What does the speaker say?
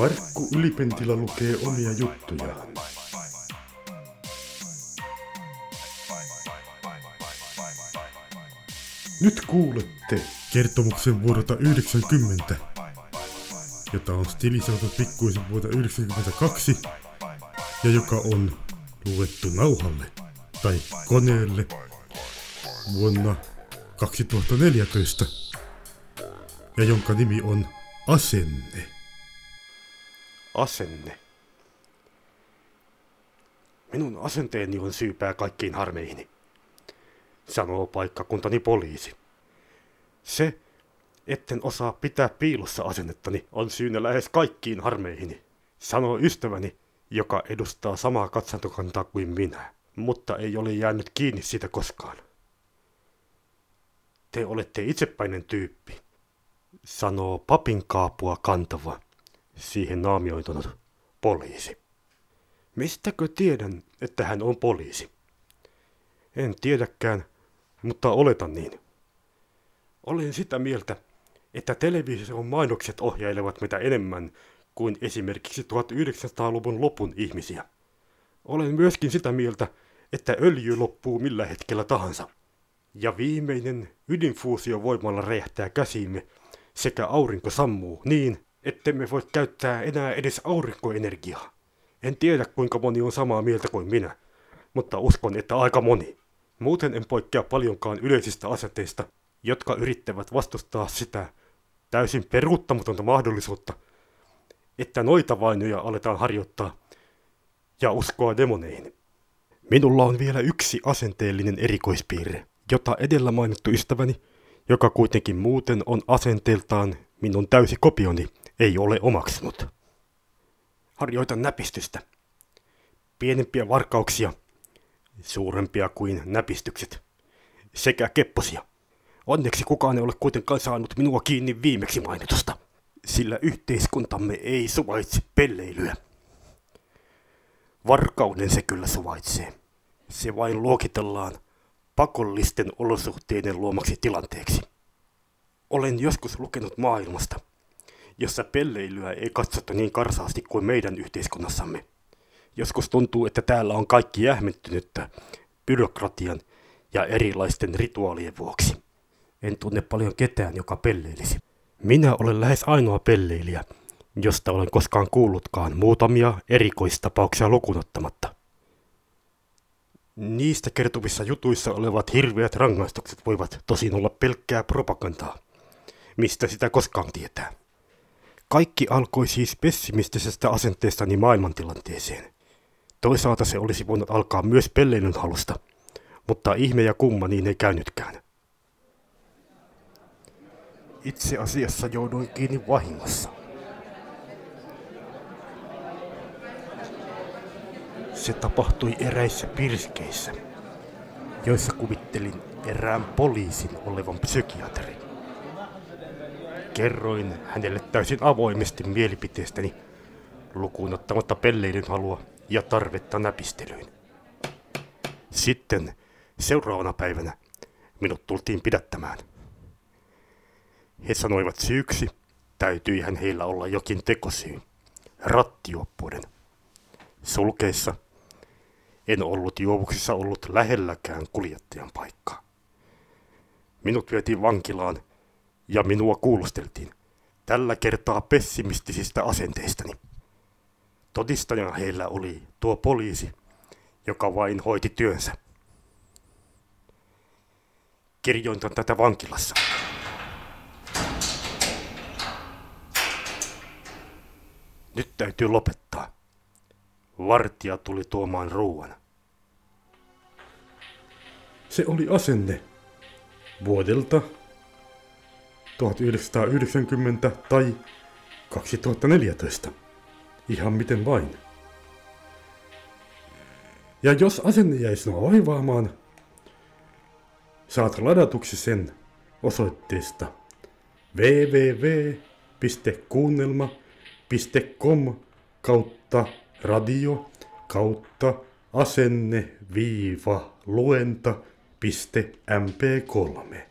Parkku Ylipentila lukee omia juttujaan. Nyt kuulette kertomuksen vuodelta 90, jota on stilisoitu pikkuisen vuodelta 92 ja joka on luettu nauhalle tai koneelle vuonna 2014 ja jonka nimi on Asenne. Asenne. Minun asenteeni on syypää kaikkiin harmeihini, sanoo paikkakuntani poliisi. Se, etten osaa pitää piilossa asennettani, on syynä lähes kaikkiin harmeihini, sanoo ystäväni, joka edustaa samaa katsantokantaa kuin minä, mutta ei ole jäänyt kiinni siitä koskaan. Te olette itsepäinen tyyppi, sanoo papin kaapua kantava, siihen naamioitunut poliisi. Mistäkö tiedän, että hän on poliisi? En tiedäkään, mutta oletan niin. Olen sitä mieltä, että television mainokset ohjailevat mitä enemmän kuin esimerkiksi 1900-luvun lopun ihmisiä. Olen myöskin sitä mieltä, että öljy loppuu millä hetkellä tahansa. Ja viimeinen ydinfuusiovoimalla räjähtää käsiimme sekä aurinko sammuu niin, ettemme voi käyttää enää edes aurinkoenergiaa. En tiedä kuinka moni on samaa mieltä kuin minä, mutta uskon, että aika moni. Muuten en poikkea paljonkaan yleisistä aseteista, jotka yrittävät vastustaa sitä täysin peruuttamatonta mahdollisuutta, että noita vainoja aletaan harjoittaa ja uskoa demoneihin. Minulla on vielä yksi asenteellinen erikoispiirre, jota edellä mainittu ystäväni, joka kuitenkin muuten on asenteeltaan minun täysi kopioni, ei ole omaksunut. Harjoitan näpistystä. Pienempiä varkauksia, suurempia kuin näpistykset, sekä kepposia. Onneksi kukaan ei ole kuitenkaan saanut minua kiinni viimeksi mainitusta, sillä yhteiskuntamme ei suvaitse pelleilyä. Varkauden se kyllä suvaitsee. Se vain luokitellaan pakollisten olosuhteiden luomaksi tilanteeksi. Olen joskus lukenut maailmasta, jossa pelleilyä ei katsota niin karsaasti kuin meidän yhteiskunnassamme. Joskus tuntuu, että täällä on kaikki jähmettynyttä byrokratian ja erilaisten rituaalien vuoksi. En tunne paljon ketään, joka pelleilisi. Minä olen lähes ainoa pelleilijä, josta olen koskaan kuullutkaan muutamia erikoistapauksia lukunottamatta. Niistä kertovissa jutuissa olevat hirveät rangaistukset voivat tosin olla pelkkää propagandaa. Mistä sitä koskaan tietää? Kaikki alkoi siis pessimistisestä asenteestani maailmantilanteeseen. Toisaalta se olisi voinut alkaa myös pelleilyn halusta, mutta ihme ja kumma niin ei käynytkään. Itse asiassa jouduin kiinni vahingossa. Se tapahtui eräissä pirskeissä, joissa kuvittelin erään poliisin olevan psykiatri. Kerroin hänelle täysin avoimesti mielipiteestäni, lukuun ottamatta pelleilyn halua ja tarvetta näpistelyyn. Sitten seuraavana päivänä minut tultiin pidättämään. He sanoivat syyksi, täytyihän heillä olla jokin tekosyy, rattioppuuden. Sulkeissa en ollut juovuksissa ollut lähelläkään kuljettajan paikkaa. Minut vietiin vankilaan ja minua kuulusteltiin. Tällä kertaa pessimistisistä asenteistani. Todistajana heillä oli tuo poliisi, joka vain hoiti työnsä. Kirjoitan tätä vankilassa. Nyt täytyy lopettaa. Vartija tuli tuomaan ruoan. Se oli asenne vuodelta 1990 tai 2014. Ihan miten vain. Ja jos asenne jäi sinua vaivaamaan, saat ladatuksi sen osoitteesta www.kuunnelma.com kautta radio kautta asenne viiva luenta piste mp3.